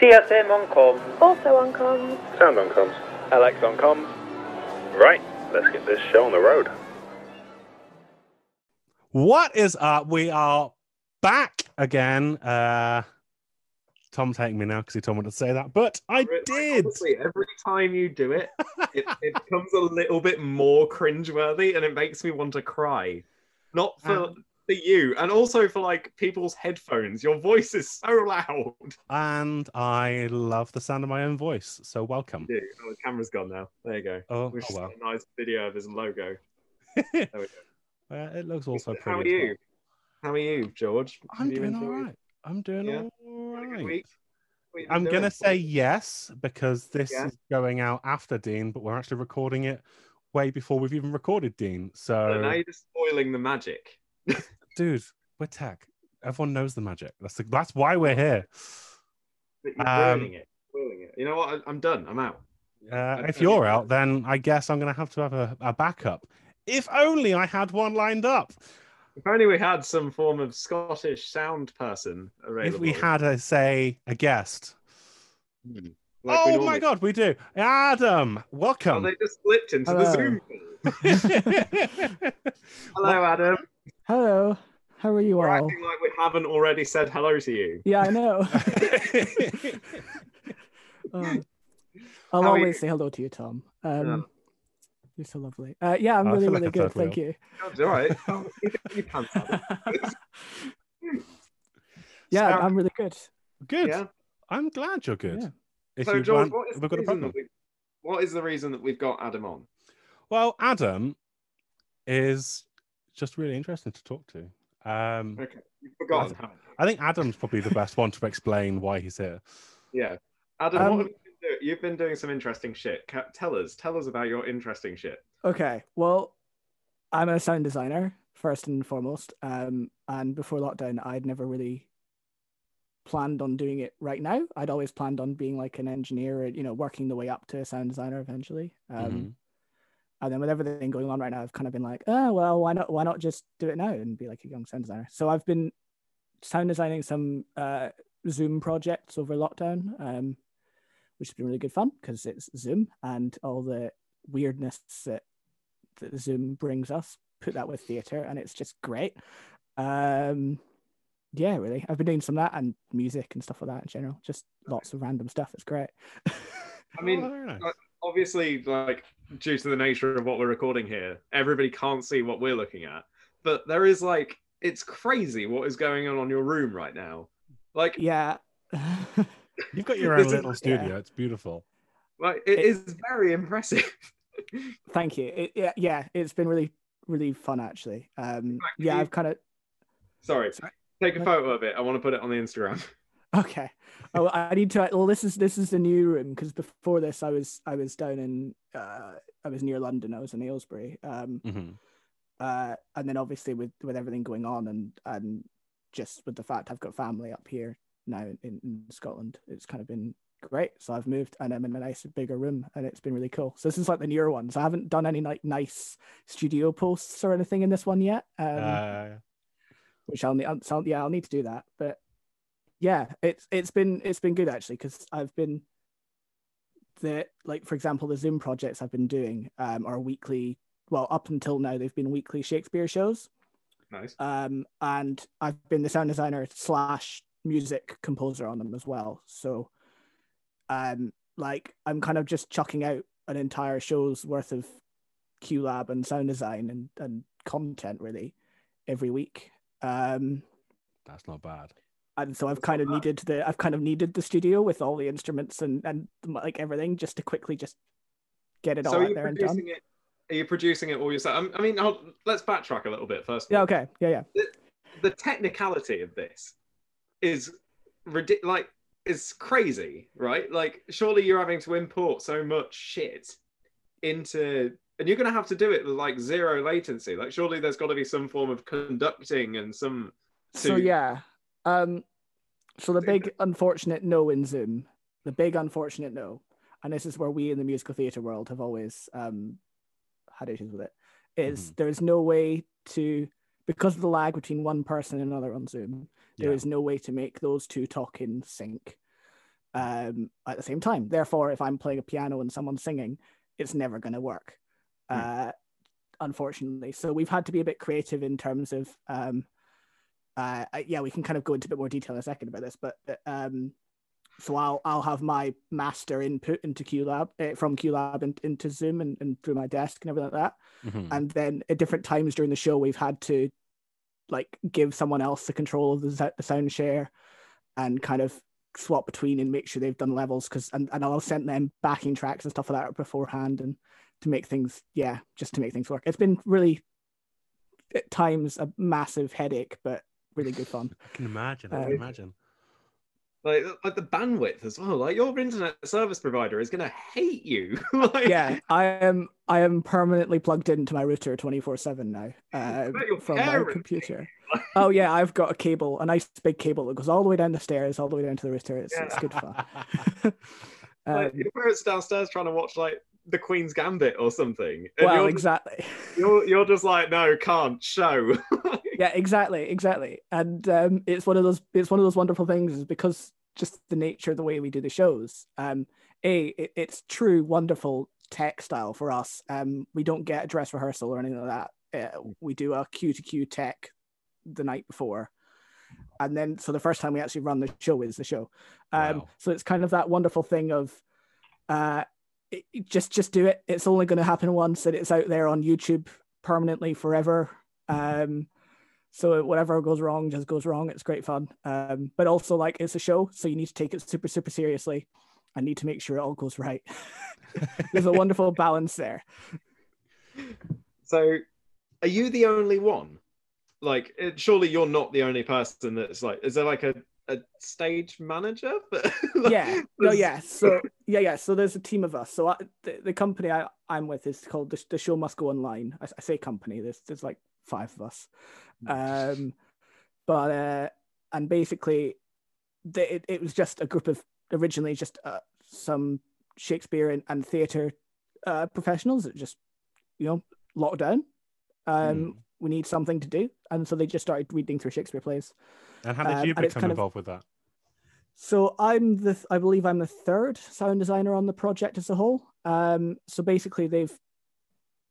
CSM on comms. Also on comms. Sound on comms. Alex on comms. Right, let's get this show on the road. What is up? We are back again. Uh Tom's hating me now because he told me to say that, but I Like, did. Honestly, every time you do it, it, it becomes a little bit more cringeworthy and it makes me want to cry. Not for, Um, for you, and also for like people's headphones. Your voice is so loud. And I love the sound of my own voice. So welcome. Dude, oh, the camera's gone now. There you go. Oh, We've oh well. a nice video of his logo. There we go. Uh, it looks also pretty. How are as well. you? How are you, George? I'm you doing all right. I'm doing Yeah? all had a good right. week? What have you I'm gonna say yes because this Yeah. is going out after Dean, but we're actually recording it way before we've even recorded Dean. So, So now you're just spoiling the magic. dude, we're tech. Everyone knows the magic. That's the, that's why we're here. But You're Um, ruining it. Ruining it. You know what? I- I'm done. I'm out. Uh, if you're out, then I guess I'm gonna have to have a, a backup. If only I had one lined up. If only we had some form of Scottish sound person available. If we had a say a guest. Hmm. Like oh my god, we do. Adam, Oh, welcome. they just slipped into Hello. the Zoom call. Hello, Adam. Hello. How are you We're all? acting like we haven't already said hello to you. Yeah, I know. Uh, I'll How are you? always say hello to you, Tom. Um, Yeah. You're so lovely. Uh, yeah, I'm I really, feel like really a good. Thank you. That's all right. Oh, you can- you can tell. yeah, So- I'm really good. good. Yeah. I'm glad you're good. Yeah. If So, you George, want, what is, we've got a reason problem. that we, what is the reason that we've got Adam on? Well, Adam is just really interesting to talk to. Um, Okay, you've forgotten. haven't? I think Adam's probably the best one to explain why he's here. Yeah. Adam, Um, what have you been doing? You've been doing some interesting shit. Tell us. Tell us about your interesting shit. Okay, well, I'm a sound designer first and foremost. Um, and before lockdown, I'd never really planned on doing it right now. I'd always planned on being like an engineer, you know, working the way up to a sound designer eventually. Um, Mhm. And then with everything going on right now, I've kind of been like, oh well, why not? Why not just do it now and be like a young sound designer? So I've been sound designing some uh, Zoom projects over lockdown, um, which has been really good fun because it's Zoom and all the weirdness that, that Zoom brings us. Put that with theater, and it's just great. Um, yeah, really, I've been doing some of that and music and stuff like that in general. Just lots of random stuff. It's great. I mean, Oh, nice. uh, obviously, like due to the nature of what we're recording here, everybody can't see what we're looking at. But there is like, it's crazy what is going on on your room right now. Like, yeah. You've got your This own is- little yeah. studio. It's beautiful. like it It- is very impressive. Thank you. It, yeah, yeah, it's been really, really fun actually. Um, fact, yeah, you- I've kind of Sorry, Sorry. take a photo of it. I want to put it on the Instagram. okay. Oh, I need to. Well, this is this is the new room because before this, I was I was down in uh, I was near London. I was in Aylesbury. Um, hmm uh, and then obviously with with everything going on and and just with the fact I've got family up here now in, in Scotland, it's kind of been great. So I've moved and I'm in a nicer, bigger room, and it's been really cool. So this is like the newer ones. I haven't done any like nice studio posts or anything in this one yet. Um, Uh, which I'll need. I'll, yeah, I'll need to do that. But yeah, it's it's been it's been good actually because I've been the like for example the Zoom projects I've been doing um, are weekly. Well, up until now they've been weekly Shakespeare shows, Nice. um, and I've been the sound designer slash music composer on them as well. So, um, like I'm kind of just chucking out an entire show's worth of QLab and sound design and and content really every week. Um, that's not bad. And so I've oh, kind of needed the I've kind of needed the studio with all the instruments and and like everything just to quickly just get it So all out there and done. it? Are you producing it all yourself? I mean, hold, let's backtrack a little bit first. Yeah. Okay. Yeah. Yeah. the technicality of this is ridiculous. Like, is crazy, right? Like, surely you're having to import so much shit into, and you're going to have to do it with like zero latency. Like, surely there's got to be some form of conducting and some. So yeah. Um. So the big unfortunate no in Zoom, the big unfortunate no, and this is where we in the musical theatre world have always um had issues with it, is Mhm. there is no way to because of the lag between one person and another on Zoom, there Yeah. is no way to make those two talk in sync. um, at the same time. Therefore, if I'm playing a piano and someone's singing, it's never going to work, Hmm. uh, unfortunately. So we've had to be a bit creative in terms of, um, uh, yeah, we can kind of go into a bit more detail in a second about this, but uh, um, so I'll I'll have my master input into QLab uh, from QLab in, into Zoom and, and through my desk and everything like that Mhm. and then at different times during the show we've had to like give someone else the control of the, the sound share and kind of swap between and make sure they've done levels because and, and i'll send them backing tracks and stuff like that beforehand and to make things yeah just to make things work it's been really at times a massive headache but really good fun I can imagine. I Um, can imagine. Like, like the bandwidth as well. Like your internet service provider is gonna hate you. like, yeah i am i am permanently plugged into my router 24 7 now uh, bet your from my computer oh yeah i've got a cable a nice big cable that goes all the way down the stairs all the way down to the router it's, it's good fun like, um, your parents downstairs trying to watch like the Queen's Gambit or something. And well you're, exactly you're you're just like, no, can't show. yeah exactly exactly and um, it's one of those it's one of those wonderful things is because just the nature of the way we do the shows um a it, it's true wonderful tech style for us um we don't get a dress rehearsal or anything like that uh, we do a cue to cue tech the night before and then so the first time we actually run the show is the show um Wow. so it's kind of that wonderful thing of uh it, just just do it. It's only going to happen once and it's out there on youtube permanently forever. Um so whatever goes wrong just goes wrong. It's great fun. Um but also like it's a show so you need to take it super super seriously. I need to make sure it all goes right. There's a wonderful balance there. So, are you the only one? Like, it, surely you're not the only person that's like. Is there like a, a stage manager? Like, yeah. No yeah. So yeah yeah. So there's a team of us. So I, the, the company I, i'm with is called the, the show must go online. I, I say company. There's there's like five of us. Um but uh and basically the, it, it was just a group of originally just uh, some shakespeare and, and theater uh professionals that just you know locked down. Um Hmm. we need something to do. And so they just started reading through shakespeare plays And how did um, you it's become kind of- involved with that? So I'm the I believe I'm the third sound designer on the project as a whole. Um, so basically they've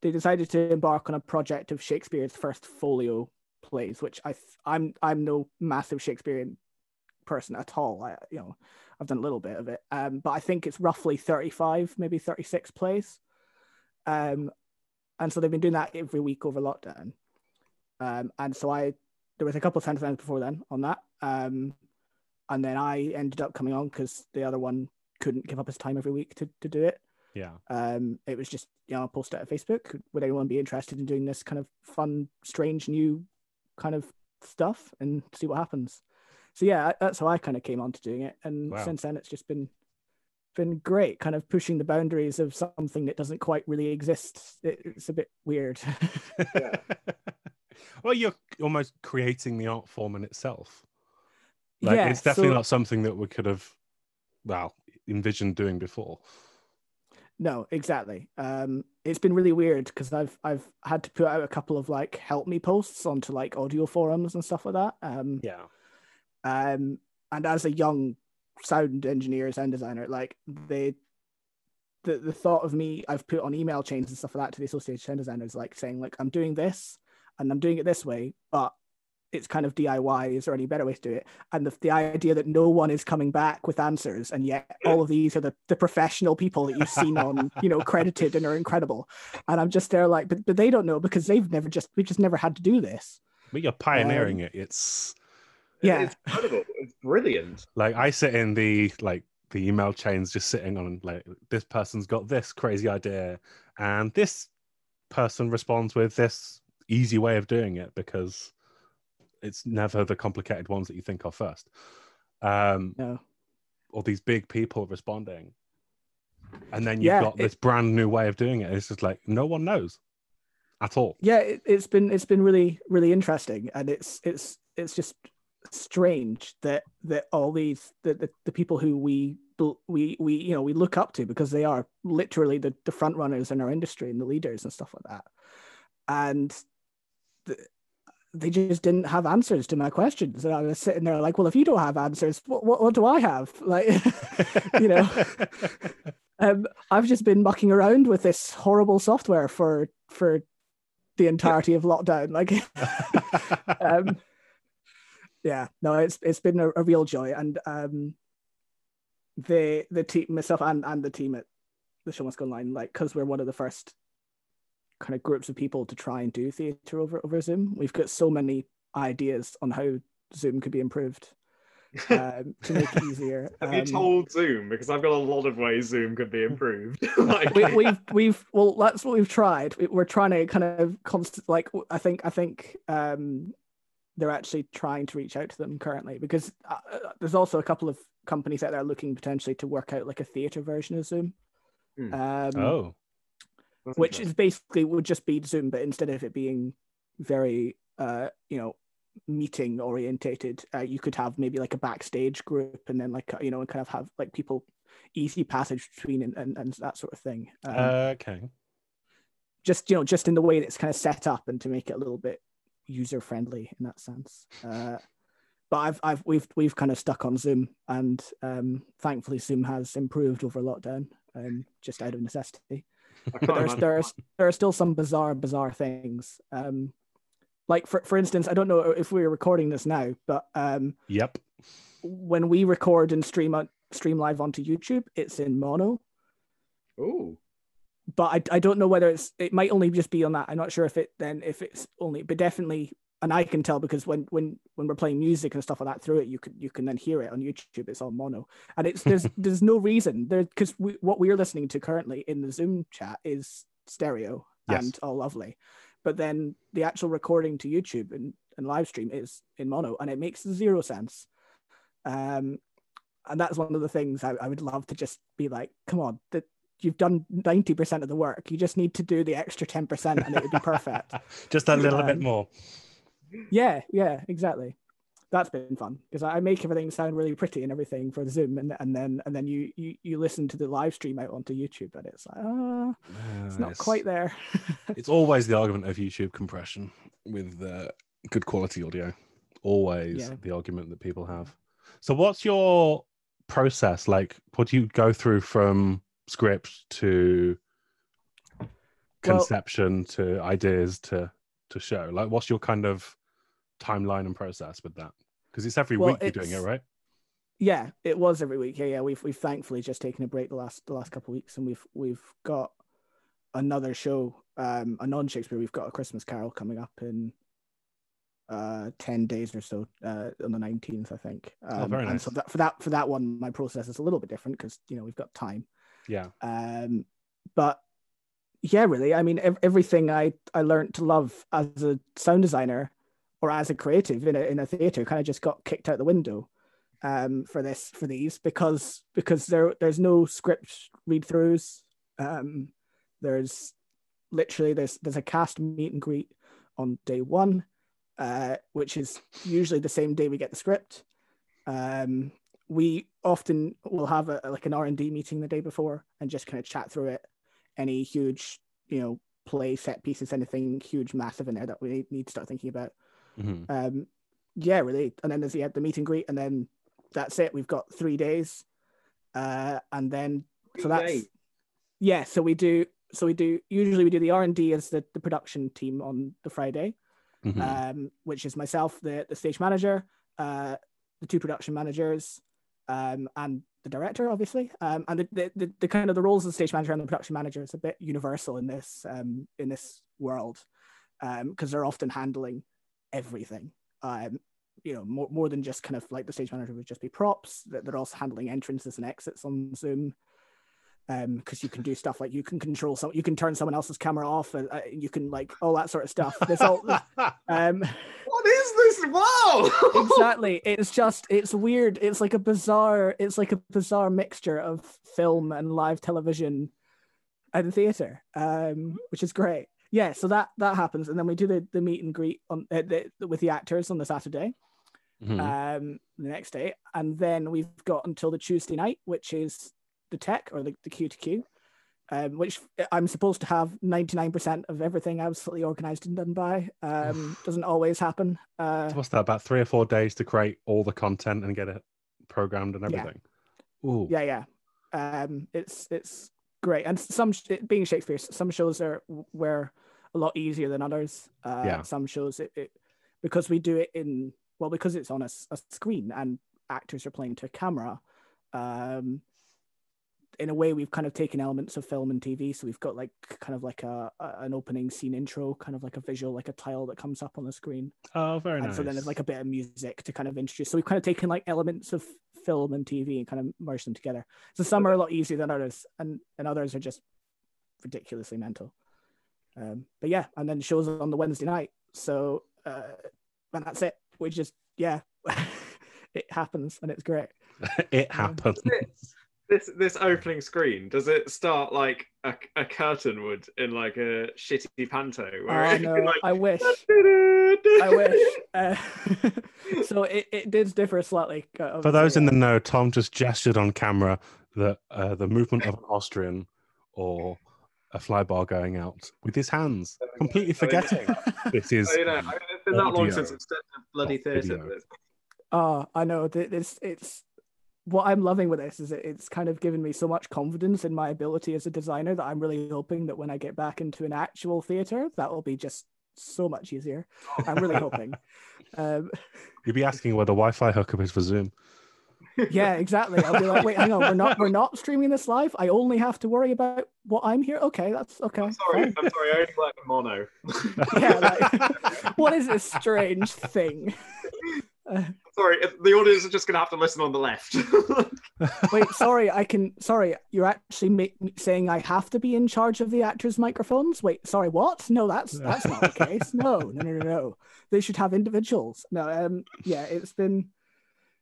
they decided to embark on a project of Shakespeare's first folio plays, which I I'm I'm no massive Shakespearean person at all. I you know I've done a little bit of it, um, but I think it's roughly 35, maybe 36 plays. Um, and so they've been doing that every week over lockdown. Um, and so I there was a couple of sound designers before then on that. Um, and then I ended up coming on because the other one couldn't give up his time every week to, to do it. Yeah. Um, it was just you know I posted it at Facebook. Would anyone be interested in doing this kind of fun, strange, new kind of stuff and see what happens? So yeah, that's how I kind of came on to doing it, and Wow. since then it's just been been great, kind of pushing the boundaries of something that doesn't quite really exist. It, it's a bit weird. well, you're almost creating the art form in itself. Like yeah, it's definitely so- not something that we could have, well, envisioned doing before. No, exactly. Um, it's been really weird because I've I've had to put out a couple of like help me posts onto like audio forums and stuff like that. Um, Yeah. um, and as a young sound engineer, sound designer, like they, the the thought of me, I've put on email chains and stuff like that to the associated sound designers, like saying like I'm doing this and I'm doing it this way, but it's kind of DIY. Is there any better way to do it? And the, the idea that no one is coming back with answers, and yet all of these are the, the professional people that you've seen on, you know, credited and are incredible. And I'm just there like, but, but they don't know because they've never just, we've just never had to do this. But you're pioneering um, it. It's Yeah. It's incredible. It's brilliant. like I sit in the like the email chains just sitting on like this person's got this crazy idea and this person responds with this easy way of doing it because it's never the complicated ones that you think of first. Um No. or these big people responding. And then you've Yeah, got it- this brand new way of doing it. It's just like no one knows at all. yeah it, it's been it's been really really interesting and it's it's it's just strange that that all these the the, the people who we we we you know we look up to because they are literally the, the front runners in our industry and the leaders and stuff like that and they just didn't have answers to my questions. And I was sitting there like, well, if you don't have answers, what, what, what do I have? Like, you know, um, I've just been mucking around with this horrible software for for the entirety of lockdown. Like, um, yeah, no, it's it's been a, a real joy, and um, the the team, myself, and and the team at the show must go online, like, because we're one of the first kind of groups of people to try and do theatre over over Zoom. We've got so many ideas on how Zoom could be improved um, to make it easier. Have you Um, told Zoom? Because I've got a lot of ways Zoom could be improved. like, we, we've we've well that's what we've tried We- we're trying to kind of constant like i think i think um they're actually trying to reach out to them currently because uh, uh, there's also a couple of companies out there looking potentially to work out like a theater version of zoom Hmm. um oh, that's which is basically would just be zoom but instead of it being very uh you know meeting orientated. Uh, you could have maybe like a backstage group and then like uh, you know and kind of have like people easy passage between and, and, and that sort of thing. Um, okay. just you know just in the way that it's kind of set up and to make it a little bit user friendly in that sense. Uh, but I've, I've we've we've kind of stuck on zoom and um, thankfully zoom has improved over lockdown um, just out of necessity. I but can't there's imagine there's there are still some bizarre bizarre things um, like for, for instance i don't know if we're recording this now but um, Yep. when we record and stream on stream live onto youtube it's in mono Oh. but I, I don't know whether it's it might only just be on that. I'm not sure if it then if it's only but definitely and I can tell because when when when we're playing music and stuff like that through it, you can you can then hear it on YouTube. It's all mono, and it's there's there's no reason there because we, what we're listening to currently in the Zoom chat is stereo Yes. and all lovely, but then the actual recording to YouTube and, and live stream is in mono, and it makes zero sense. Um, and that's one of the things I, I would love to just be like, come on, that you've done 90% of the work. You just need to do the extra 10% and it would be perfect. Just a little bit Um, more. Yeah, yeah, exactly. That's been fun because I make everything sound really pretty and everything for the Zoom, and, and then and then you, you you listen to the live stream out onto YouTube, and it's like, ah, it's not quite there. It's always the argument of YouTube compression with uh, good quality audio. Always Yeah. the argument that people have. So, what's your process like? What do you go through from script to Well- conception to ideas to to show? Like, what's your kind of timeline and process with that? Because it's every Well, week you're doing it, right? yeah, it was every week. Yeah, yeah. We've we've thankfully just taken a break the last the last couple of weeks, and we've we've got another show, um, a non Shakespeare. We've got a Christmas Carol coming up in uh 10 days or so uh on the 19th i think um, Oh, very and nice. so that for that for that one my process is a little bit different because you know we've got time Yeah. um but yeah really. I mean ev- everything i i learned to love as a sound designer or as a creative in a, in a theater kind of just got kicked out the window um for this for these because because there there's no script read throughs um there's literally there's there's a cast meet and greet on day one uh which is usually the same day we get the script. Um we often will have a like an r&d meeting the day before and just kind of chat through it any huge you know play set pieces anything huge massive in there that we need to start thinking about Mhm. um yeah really and then there's the, the meet and greet and then that's it we've got three days uh and then so that's Yay. yeah so we do so we do usually we do the r&d as the, the production team on the friday Mhm. um, which is myself, the, the stage manager, uh, the two production managers, um, and the director, obviously. Um, and the, the, the, the kind of the roles of the stage manager and the production manager is a bit universal in this um, in this world because they're often handling everything. Um, you know, more, more than just kind of like the stage manager would just be props. That they're also handling entrances and exits on Zoom um because you can do stuff like you can control some you can turn someone else's camera off and uh, you can like all that sort of stuff. There's all um What is this? Wow. exactly. It's just it's weird. It's like a bizarre it's like a bizarre mixture of film and live television and theater um which is great. Yeah so that that happens. And then we do the, the meet and greet on uh, the, with the actors on the saturday Mhm. um the next day. And then we've got until the tuesday night which is the tech or the, the cue to cue um, which I'm supposed to have 99% of everything absolutely organized and done by. Um, doesn't always happen. Uh, What's that? About three or four days to create all the content and get it programmed and Yeah. everything. Ooh. yeah, yeah. Um, it's it's great, and some sh- being Shakespeare, some shows are where a lot easier than others. Uh, Yeah. Some shows it, it because we do it in well because it's on a screen and actors are playing to a camera. Um, in a way, we've kind of taken elements of film and TV. So we've got like kind of like a, a an opening scene intro, kind of like a visual, like a tile that comes up on the screen. Oh, very and nice. so then there's like a bit of music to kind of introduce. So we've kind of taken like elements of film and TV and kind of merged them together. So some are a lot easier than others, and and others are just ridiculously mental. Um, but yeah, and then shows on the Wednesday night. So uh, and that's it. We just yeah, it happens and it's great. it happens. This this opening screen does it start like a, a curtain would in like a shitty panto? Where Oh no, like, I wish. I wish. Uh, so it, it did differ slightly. uh, For those in the know, Tom just gestured on camera that uh, the movement of an Austrian or a flybar going out with his hands, completely forgetting this is Oh, you know, I mean, it's been that long since I've stepped in bloody not theatre. video. that it's- Oh, I know. It's it's what I'm loving with this is it, it's kind of given me so much confidence in my ability as a designer that I'm really hoping that when I get back into an actual theater, that will be just so much easier. I'm really hoping. Um, You'd be asking where the Wi-Fi hookup is for Zoom. yeah, exactly. I'll be like, wait, hang on, we're not we're not streaming this live. I only have to worry about what I'm here. Okay, that's okay. I'm sorry, fine. I'm sorry, I only work in mono. Yeah, like, what is this strange thing? Sorry, if the audience are just gonna have to listen on the left. Wait, sorry, I can. Sorry, you're actually ma- saying I have to be in charge of the actors' microphones. Wait, sorry, what? No, that's that's not the case. No, no, no, no, no. They should have individuals. No, um, yeah, it's been,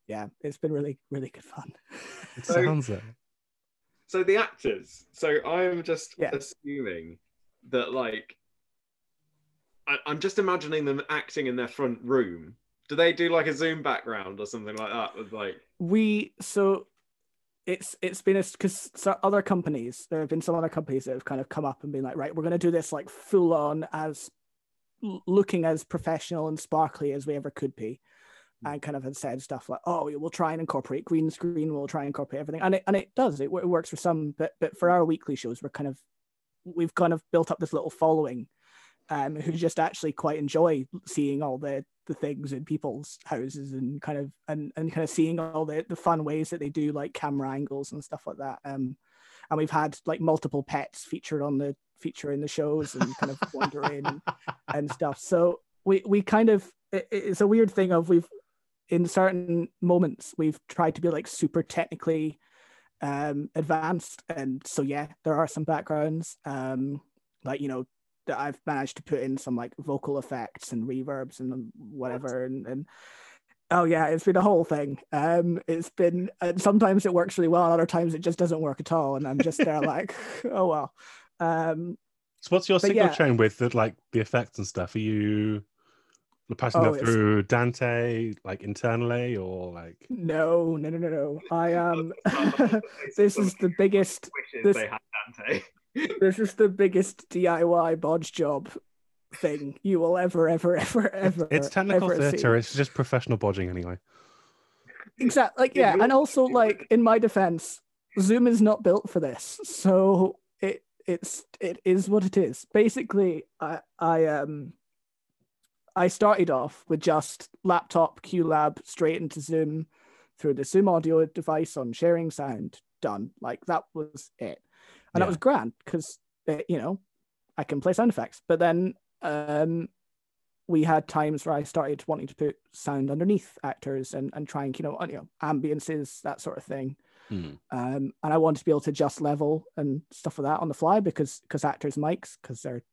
yeah, it's been really, really good fun. It So- sounds it. so the actors. So I'm just Yeah. assuming that like I, I'm just imagining them acting in their front room. Do they do like a Zoom background or something like that? With like We so. It's it's been a because other companies there have been some other companies that have kind of come up and been like right we're going to do this like full on as looking as professional and sparkly as we ever could be hmm. and kind of had said stuff like, "Oh, we'll try and incorporate green screen. We'll try and incorporate everything," and it and it does. It, it works for some, but but for our weekly shows, we're kind of we've kind of built up this little following, um, who just actually quite enjoy seeing all the the things in people's houses and kind of and and kind of seeing all the the fun ways that they do like camera angles and stuff like that. Um, and we've had like multiple pets featured on the feature in the shows and kind of wander in and, and stuff. So we we kind of it, it's a weird thing of we've in certain moments we've tried to be like super technically um advanced and so yeah there are some backgrounds um like you know that I've managed to put in some like vocal effects and reverbs and whatever and, and oh yeah it's been a whole thing um it's been and sometimes it works really well and other times it just doesn't work at all and I'm just there like oh well um So what's your signal yeah. chain with the, like the effects and stuff? Are you passing Oh, that it's- through Dante like internally or like no no no no no I um this is the biggest wishes this- they had Dante. This is the biggest DIY bodge job thing you will ever, ever, ever, ever. it's technical ever see. theatre, it's just professional bodging anyway. Exactly. Like, Yeah, and also also like in my defense, Zoom is not built for this, so it it's it is what it is. Basically, I I um I started off with just laptop QLab straight into Zoom through the Zoom audio device on sharing sound done. Like that was it, and Yeah. that was grand because you know I can play sound effects. But then um we had times where I started wanting to put sound underneath actors and, and trying you know, you know, ambiances, that sort of thing. Hmm. Um, and I wanted to be able to adjust level and stuff like that on the fly because because actors' mics, because they're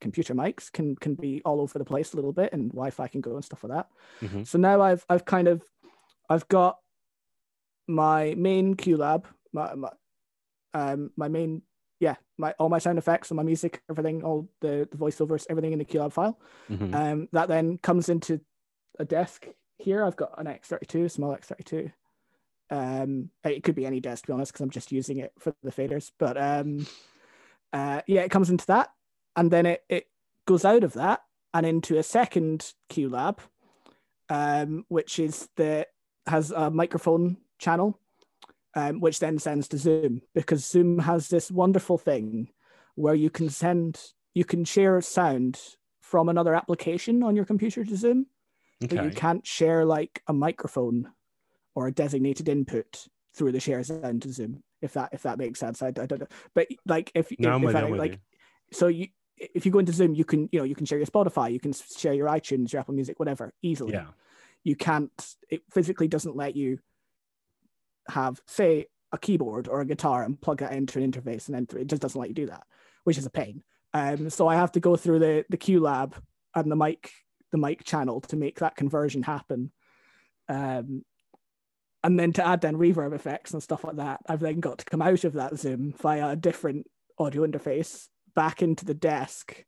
computer mics, can can be all over the place a little bit and Wi-Fi can go and stuff like that. Mhm. So now I've I've kind of I've got my main QLab, my my um my main yeah, my all my sound effects and my music, everything, all the, the voiceovers, everything in the QLab file. Mhm. Um, that then comes into a desk here. I've got an X32, small X32. Um, it could be any desk to be honest, because I'm just using it for the faders. But um, Uh, yeah, it comes into that, and then it it goes out of that and into a second QLab, um, which is the has a microphone channel, um, which then sends to Zoom because Zoom has this wonderful thing where you can send you can share sound from another application on your computer to Zoom, but you can't share like a microphone or a designated input through the share sound to Zoom. If that if that makes sense, I, I don't know. But like if, No, I'm if, I, you, like you. so you if you go into Zoom, you can you know you can share your Spotify, you can share your iTunes, your Apple Music, whatever easily. Yeah. You can't. It physically doesn't let you have say a keyboard or a guitar and plug that into an interface and then. It just doesn't let you do that, which is a pain. Um, so I have to go through the the QLab and the mic the mic channel to make that conversion happen. Um, and then to add then reverb effects and stuff like that, I've then got to come out of that Zoom via a different audio interface back into the desk,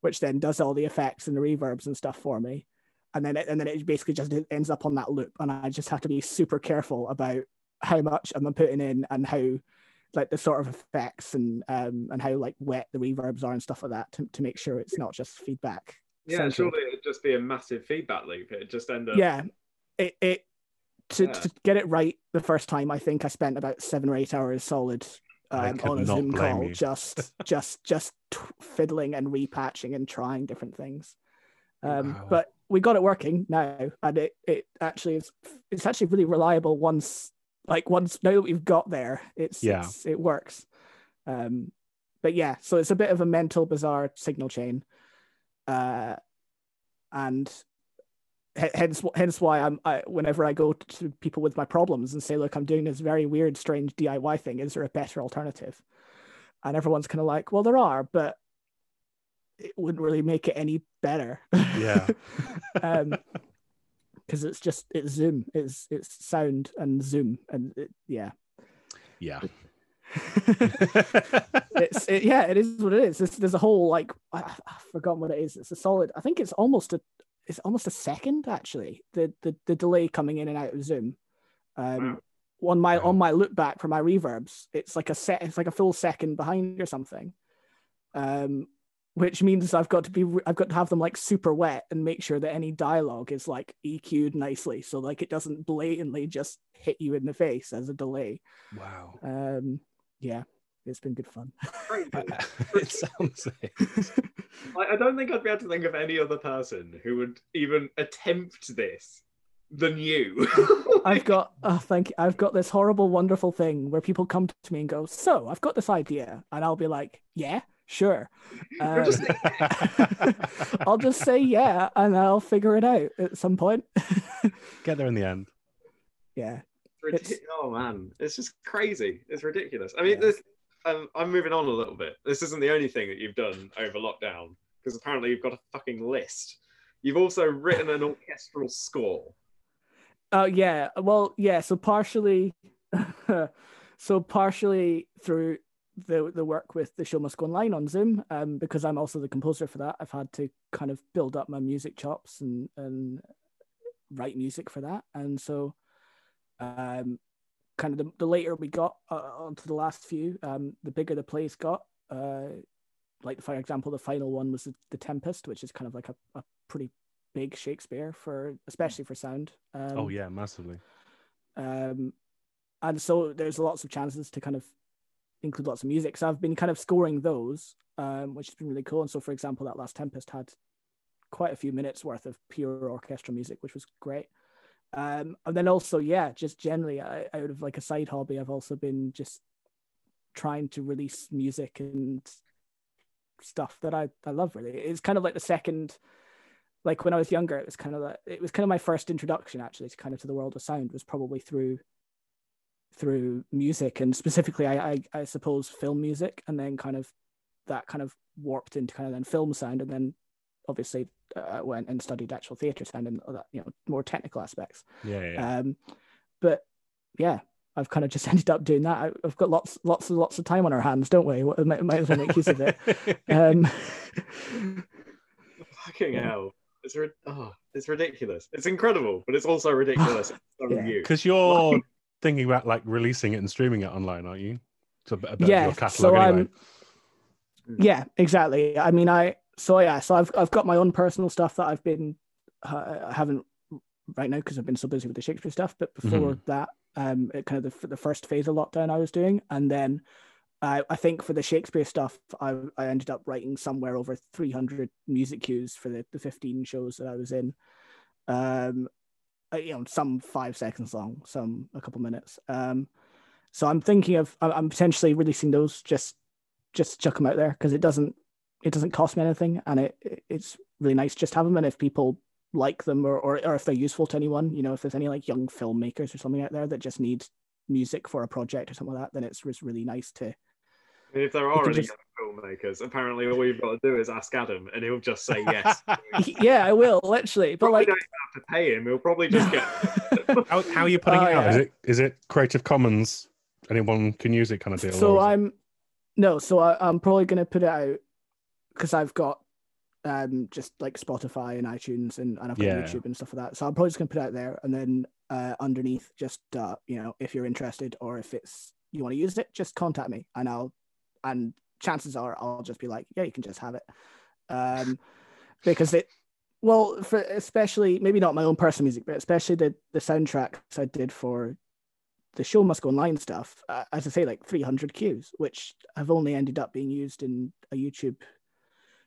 which then does all the effects and the reverbs and stuff for me. And then it, and then it basically just ends up on that loop, and I just have to be super careful about how much I'm putting in and how like the sort of effects and um and how like wet the reverbs are and stuff like that to, to make sure it's not just feedback. Yeah, surely it'd just be a massive feedback loop. It'd just end up. yeah it, it to, Yeah. to get it right the first time i think i spent about seven or eight hours solid um, on a zoom call you. just just just t- fiddling and repatching and trying different things um, Wow. but we got it working now and it, it actually is it's actually really reliable once like once now that we've got there it's, Yeah. it's it works um but yeah so it's a bit of a mental bizarre signal chain uh and h- hence hence why I'm I, whenever I go to people with my problems and say, look, I'm doing this very weird, strange DIY thing. Is there a better alternative? And everyone's kind of like, well, there are, but it wouldn't really make it any better. Yeah. um, because it's just it's Zoom, it's it's sound and Zoom, and it, yeah, Yeah. it's it, yeah, it is what it is. It's, there's a whole like I, I've forgotten what it is. It's a solid. I think it's almost a it's almost a second actually. The the the delay coming in and out of Zoom. Um, on my Wow. on my look back for my reverbs, it's like a set. It's like a full second behind or something. Um, which means I've got to be I've got to have them like super wet and make sure that any dialogue is like EQ'd nicely, so like it doesn't blatantly just hit you in the face as a delay. wow. Um, yeah, it's been good fun. It sounds it. I, I don't think I'd be able to think of any other person who would even attempt this than you. I've got oh thank you. I've got this horrible, wonderful thing where people come to me and go, "So I've got this idea," and I'll be like, "Yeah, sure." Um, just- I'll just say yeah, and I'll figure it out at some point. Get there in the end. yeah, Ridic- oh man, it's just crazy. It's ridiculous. I mean, Yeah. this. Um, I'm moving on a little bit. This isn't the only thing that you've done over lockdown because apparently you've got a fucking list. You've also written an orchestral score. Oh yeah. Well, yeah. So partially, so partially through the the work with the show must go online on Zoom, um, because I'm also the composer for that. I've had to kind of build up my music chops and and write music for that, and so, um, kind of the, the later we got uh, onto the last few, um, the bigger the plays got. Uh, like for example, the final one was the, the Tempest, which is kind of like a, a pretty big Shakespeare for especially for sound. Um, oh yeah, massively. um, and so there's lots of chances to kind of include lots of music. So I've been kind of scoring those, um, which has been really cool. And so, for example, that last Tempest had quite a few minutes worth of pure orchestral music, which was great. Um, and then also, yeah, just generally I, out of like a side hobby, I've also been just trying to release music and stuff that I, I love really. It's kind of like the second like when I was younger, it was kind of like, it was kind of my first introduction actually to kind of to the world of sound was probably through through music and specifically I, I I suppose film music and then kind of that kind of warped into kind of then film sound and then obviously uh, went and studied actual theatre sound and all that you know more technical aspects. Yeah, yeah. yeah. Um, but yeah, I've kind of just ended up doing that. I, I've got lots lots and lots of time on our hands, don't we? What- Might, might as well make use of it. Um, Fucking Yeah. hell. It's ri- oh, it's ridiculous. It's incredible, but it's also ridiculous. It's so Yeah. you. Because you're thinking about like releasing it and streaming it online, aren't you? So a bit, a Yeah, of your so catalog anyway. I'm- yeah exactly i mean i so yeah so i've, I've got my own personal stuff that i've been uh, i haven't right now because i've been so busy with the shakespeare stuff but before that um it kind of the, the first phase of lockdown i was doing and then uh, i think for the shakespeare stuff I, I ended up writing somewhere over 300 music cues for the, the 15 shows that i was in um you know some five seconds long some a couple minutes um so i'm thinking of i'm potentially releasing those just just chuck them out there because it doesn't it doesn't cost me anything and it it- it's really nice just have them and if people like them or, or or if they're useful to anyone you know if there's any like young filmmakers or something out there that just need music for a project or something like that then it's really nice to And if there are. any just- filmmakers, apparently all you've got to do is ask Adam, and he'll just say yes. yeah i will literally but Probably like don't even have to pay him. He'll probably just get. how, how are you putting Oh, it out? Is it is it Creative Commons? Anyone can use it kind of deal. so or is it- i'm no so I, i'm probably going to put it out because i've got um just like spotify and itunes and, and i've got Yeah. youtube and stuff like that so i'm probably just going to put it out there and then uh underneath just uh you know if you're interested or if it's you want to use it just contact me and i'll and chances are i'll just be like yeah you can just have it. Um because it well for especially maybe not my own personal music but especially the the soundtracks i did for the show must go online stuff uh, as i say like 300 cues which have only ended up being used in a youtube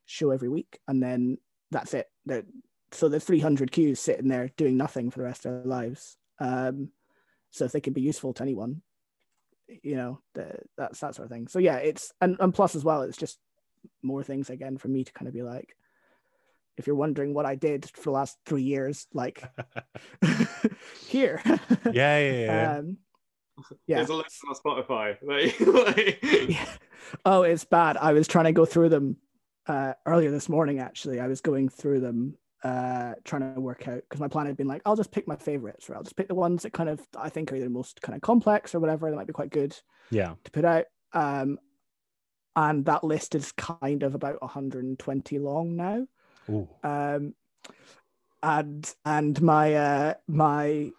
show every week. And then that's it. They're, so the 300 cues sitting there doing nothing for the rest of their lives. Um so if they can be useful to anyone you know the, that's that sort of thing so yeah it's and, and plus as well it's just more things again for me to kind of be like if you're wondering what i did for the last three years like here yeah, yeah, yeah. um yeah There's a list on Spotify. Like, like- yeah. Oh, it's bad. I was trying to go through them uh, earlier this morning. Actually, I was going through them, uh, trying to work out because my plan had been like, I'll just pick my favorites, or I'll just pick the ones that kind of I think are the most kind of complex or whatever that might be quite good yeah. to put out. Um, and that list is kind of about 120 long now. Ooh. Um, and and my uh, my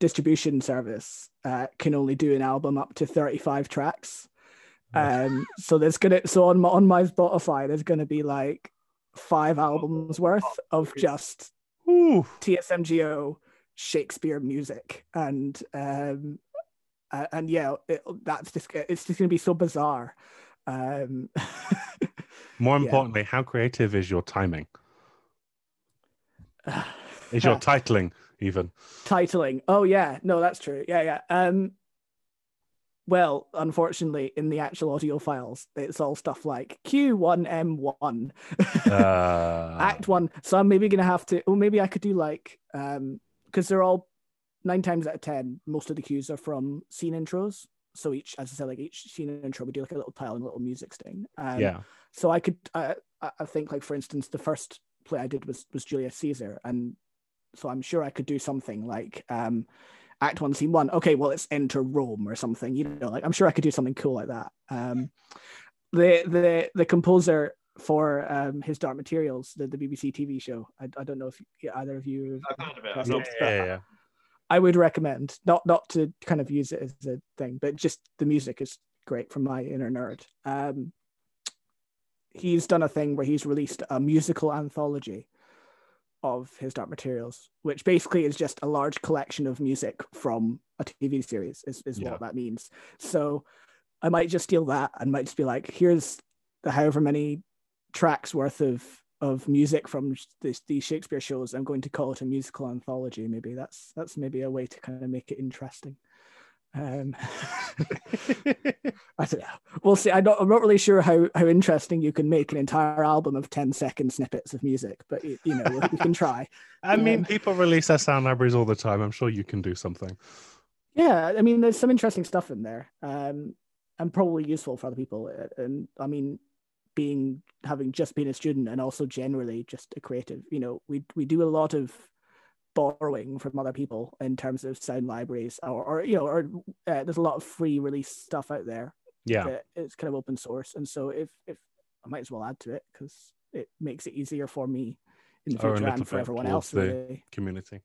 distribution service uh, can only do an album up to 35 tracks. Um, so there's gonna so on my on my Spotify there's gonna be like five albums worth of just Ooh. TSMGO Shakespeare music, and um, uh, and yeah, it, that's just it's just gonna be so bizarre. Um, More Yeah. importantly, how creative is your timing? Is your titling even? titling. Oh yeah, no, that's true. Yeah, yeah. Um, well, unfortunately, in the actual audio files, it's all stuff like Q1M1, Uh, Act One. So I'm maybe gonna have to. Or maybe I could do like um, because they're all nine times out of ten, most of the cues are from scene intros. So each, as I said, like each scene intro, we do like a little tile and a little music sting. Um, yeah. so I could, uh, I I think, like for instance, the first play I did was was Julius Caesar, and so I'm sure I could do something like um, Act One, Scene One. Okay, well, it's Enter Rome or something. You know, like I'm sure I could do something cool like that. Um, the the the composer for um, his Dark Materials, the, the BBC TV show. I, I don't know if you- either of you. I've heard of it. not- Yeah, yeah, yeah. I would recommend not not to kind of use it as a thing, but just the music is great from my inner nerd. Um, he's done a thing where he's released a musical anthology of his Dark Materials, which basically is just a large collection of music from a TV series, is, is Yeah. what that means. So I might just steal that and might just be like, here's the however many tracks worth of of music from this, these Shakespeare shows. I'm going to call it a musical anthology. Maybe that's that's maybe a way to kind of make it interesting. Um, I don't know. We'll see. I don't, I'm not really sure how how interesting you can make an entire album of 10 second snippets of music, but you, you know we, can try. I mean, Um, people release their sound libraries all the time. I'm sure you can do something. Yeah, I mean, there's some interesting stuff in there, um, and probably useful for other people. Uh, And I mean, being having just been a student and also generally just a creative, you know, we we do a lot of borrowing from other people in terms of sound libraries, or, or you know, or uh, there's a lot of free release stuff out there Yeah. it's kind of open source, and so if if I might as well add to it because it makes it easier for me in the future and for everyone towards else. the- Really, Community.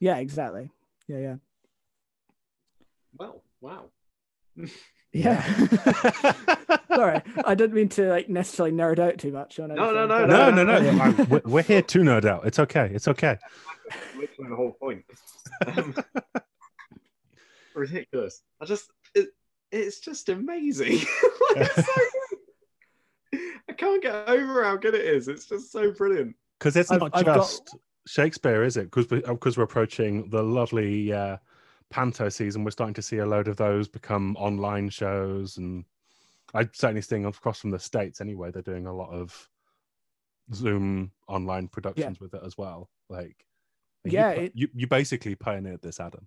yeah, exactly. Yeah, yeah, Well, wow. yeah. Sorry, I didn't mean to like necessarily nerd out too much on it. No, no, no, No, no, no. I'm- we're- we're here to nerd out. It's okay. It's okay. the whole point. Um, ridiculous. I just, it, it's just amazing. It's so good. I can't get over how good it is. It's just so brilliant. Because it's I've- not I've got- just Shakespeare, is it? Because because we're approaching the lovely uh, Panto season, we're starting to see a load of those become online shows, and I'm certainly seeing across from the states anyway. They're doing a lot of Zoom online productions with it as well. Like, Yeah, pi- it- you you basically pioneered this, Adam.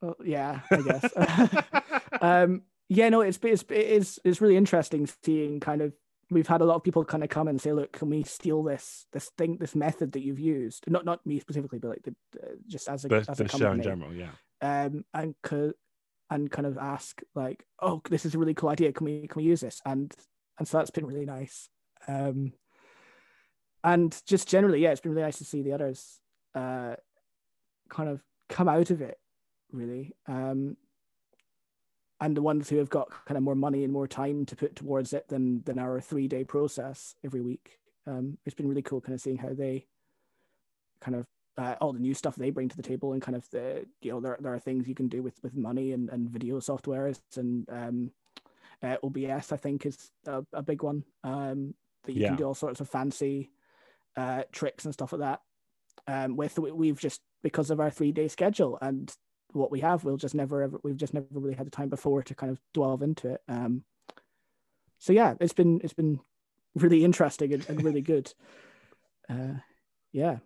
Well, yeah, I guess. um, yeah, no, it's it's it is it's really interesting seeing kind of we've had a lot of people kind of come and say, look, can we steal this this thing this method that you've used? Not not me specifically, but like the, uh, just as a the as a the show in general, yeah. Um, and co- and kind of ask like, oh, this is a really cool idea. Can we can we use this? And and so that's been really nice. Um, and just generally, yeah, it's been really nice to see the others uh, kind of come out of it, really. Um, and the ones who have got kind of more money and more time to put towards it than than our three day process every week. Um, it's been really cool, kind of seeing how they kind of uh, all the new stuff they bring to the table and kind of the you know there, there are things you can do with with money and, and video softwares and um uh, OBS i think is a, a big one um that you Yeah. can do all sorts of fancy uh tricks and stuff like that um with we- we've just because of our three day schedule and what we have we'll just never ever we've just never really had the time before to kind of delve into it um so yeah it's been it's been really interesting and, and really good uh yeah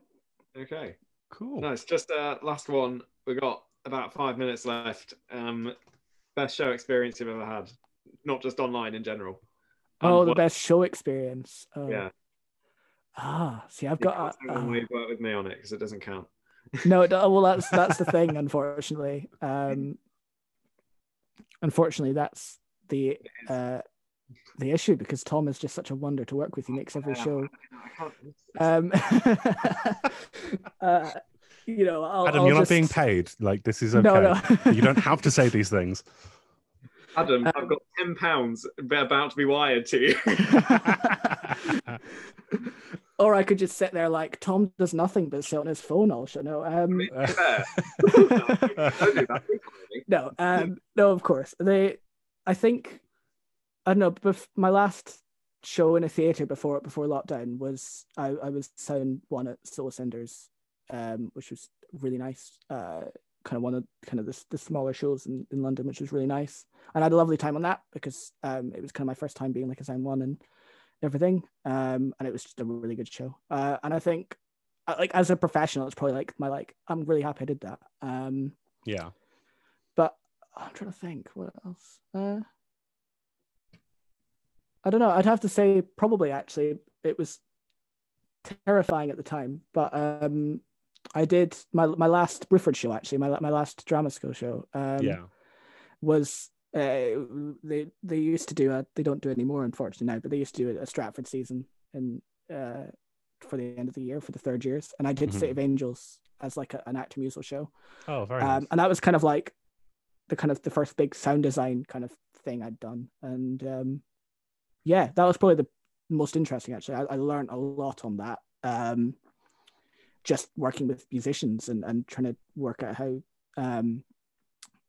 Okay. Cool. Nice. Just uh, last one. We got about five minutes left. Um, best show experience you've ever had, not just online in general. Oh, the what- best show experience. Oh. Yeah. Ah, see, I've You got. uh, you've worked with me on it because it doesn't count. no, it- well, that's that's the thing. Unfortunately, um, unfortunately, that's the uh, the issue because Tom is just such a wonder to work with. He makes every show. Um, uh, you know, I'll, Adam, I'll you're just- not being paid. Like this is okay. No, no. you don't have to say these things. Adam, Um, I've got ten pounds about to be wired to you. or I could just sit there like Tom does nothing but sit on his phone all show. No, um, Fair. Don't do that frequently. no, um, no, of course. They, I think, I don't know. Bef- my last show in a theater before before lockdown was I, I was sound one at Soho Cinders, um, which was really nice. Uh, kind of one of kind of the, the smaller shows in, in London, which was really nice, and I had a lovely time on that because um, it was kind of my first time being like a sound one and everything, um, and it was just a really good show. Uh, and I think, uh, like as a professional, it's probably like my like I'm really happy I did that. Um, yeah. but I'm trying to think what else. Uh, I don't know. I'd have to say probably actually it was terrifying at the time, but um, I did my my last Bruford show actually my my last drama school show. Um, yeah. was uh, they they used to do a they don't do it anymore unfortunately now, but they used to do a, Stratford season in uh for the end of the year for the third years, and I did Mhm. City of Angels as like a, an actor musical show Oh, very um, nice. and that was kind of like the kind of the first big sound design kind of thing I'd done, and um, yeah, that was probably the most interesting. Actually, I, I learned a lot on that. Um, just working with musicians and, and trying to work out how, um,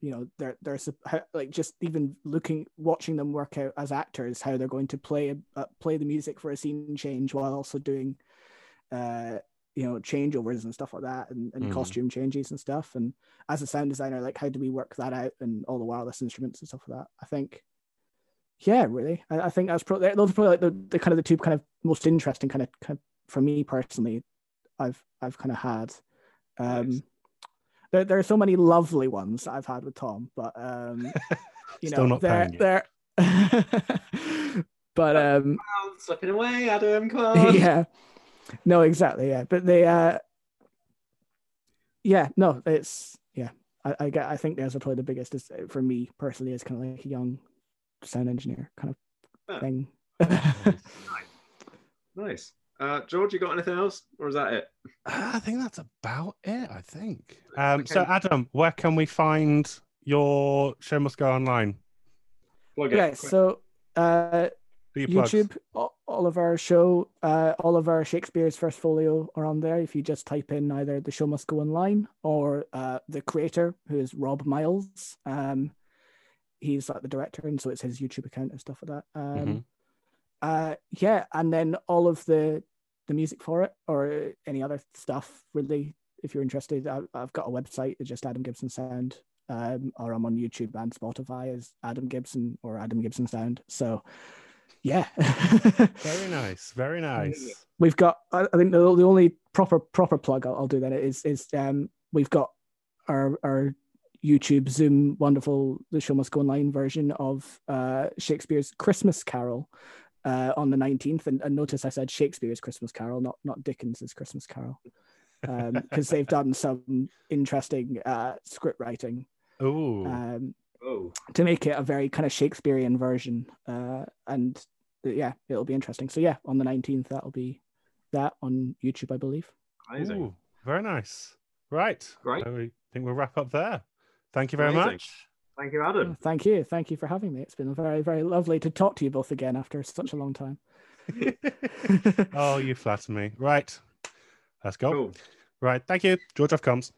you know, they're they're how, like just even looking watching them work out as actors how they're going to play uh, play the music for a scene change while also doing, uh, you know, changeovers and stuff like that and, and Mhm. costume changes and stuff. And as a sound designer, like how do we work that out and all the wireless instruments and stuff like that? I think, yeah, really, I, I think that's probably those are probably like the, the kind of the two kind of most interesting kind of, kind of for me personally, I've I've kind of had. Um, Nice. there, there are so many lovely ones that I've had with Tom, but um, you Still know, they're, they're but um, Oh, slipping away, Adam. Come on. yeah no exactly yeah but they uh yeah no it's yeah i i get i think those are probably the biggest is, for me personally is kind of like a young sound engineer kind Yeah. of thing Nice. Uh, George, you got anything else, or is that it? I think that's about it. I think. Um, So, Adam, where can we find your show? Must go online. Plug it. okay quick. so uh, Do plugs. YouTube, all of our show, uh, all of our Shakespeare's First Folio are on there. If you just type in either The Show Must Go Online or uh, the creator, who is Rob Myles. Um, he's like the director, and so it's his YouTube account and stuff like that. Um, Mhm. uh, yeah, and then all of the the music for it or any other stuff really. If you're interested, I, I've got a website. It's just Adam Gibson Sound, um, or I'm on YouTube and Spotify as Adam Gibson or Adam Gibson Sound. So, yeah. Very nice. Very nice. we've got I I think the, the only proper proper plug I'll, I'll do then is is um we've got our our YouTube Zoom wonderful the show must go online version of uh Shakespeare's Christmas Carol uh on the 19th and, and notice I said Shakespeare's Christmas Carol not not Dickens's Christmas Carol um because they've done some interesting uh script writing Ooh. um Oh, to make it a very kind of Shakespearean version. Uh, and uh, yeah, it'll be interesting. So yeah, on the 19th, that'll be that on YouTube, I believe. amazing. Ooh, very nice. Right. Great. I think we'll wrap up there. Thank you very Amazing. much. Thank you, Adam. Thank you. Thank you for having me. It's been very, very lovely to talk to you both again after such a long time. oh, you flatter me. Right. Let's go. Cool. Right. Thank you. George F. comes.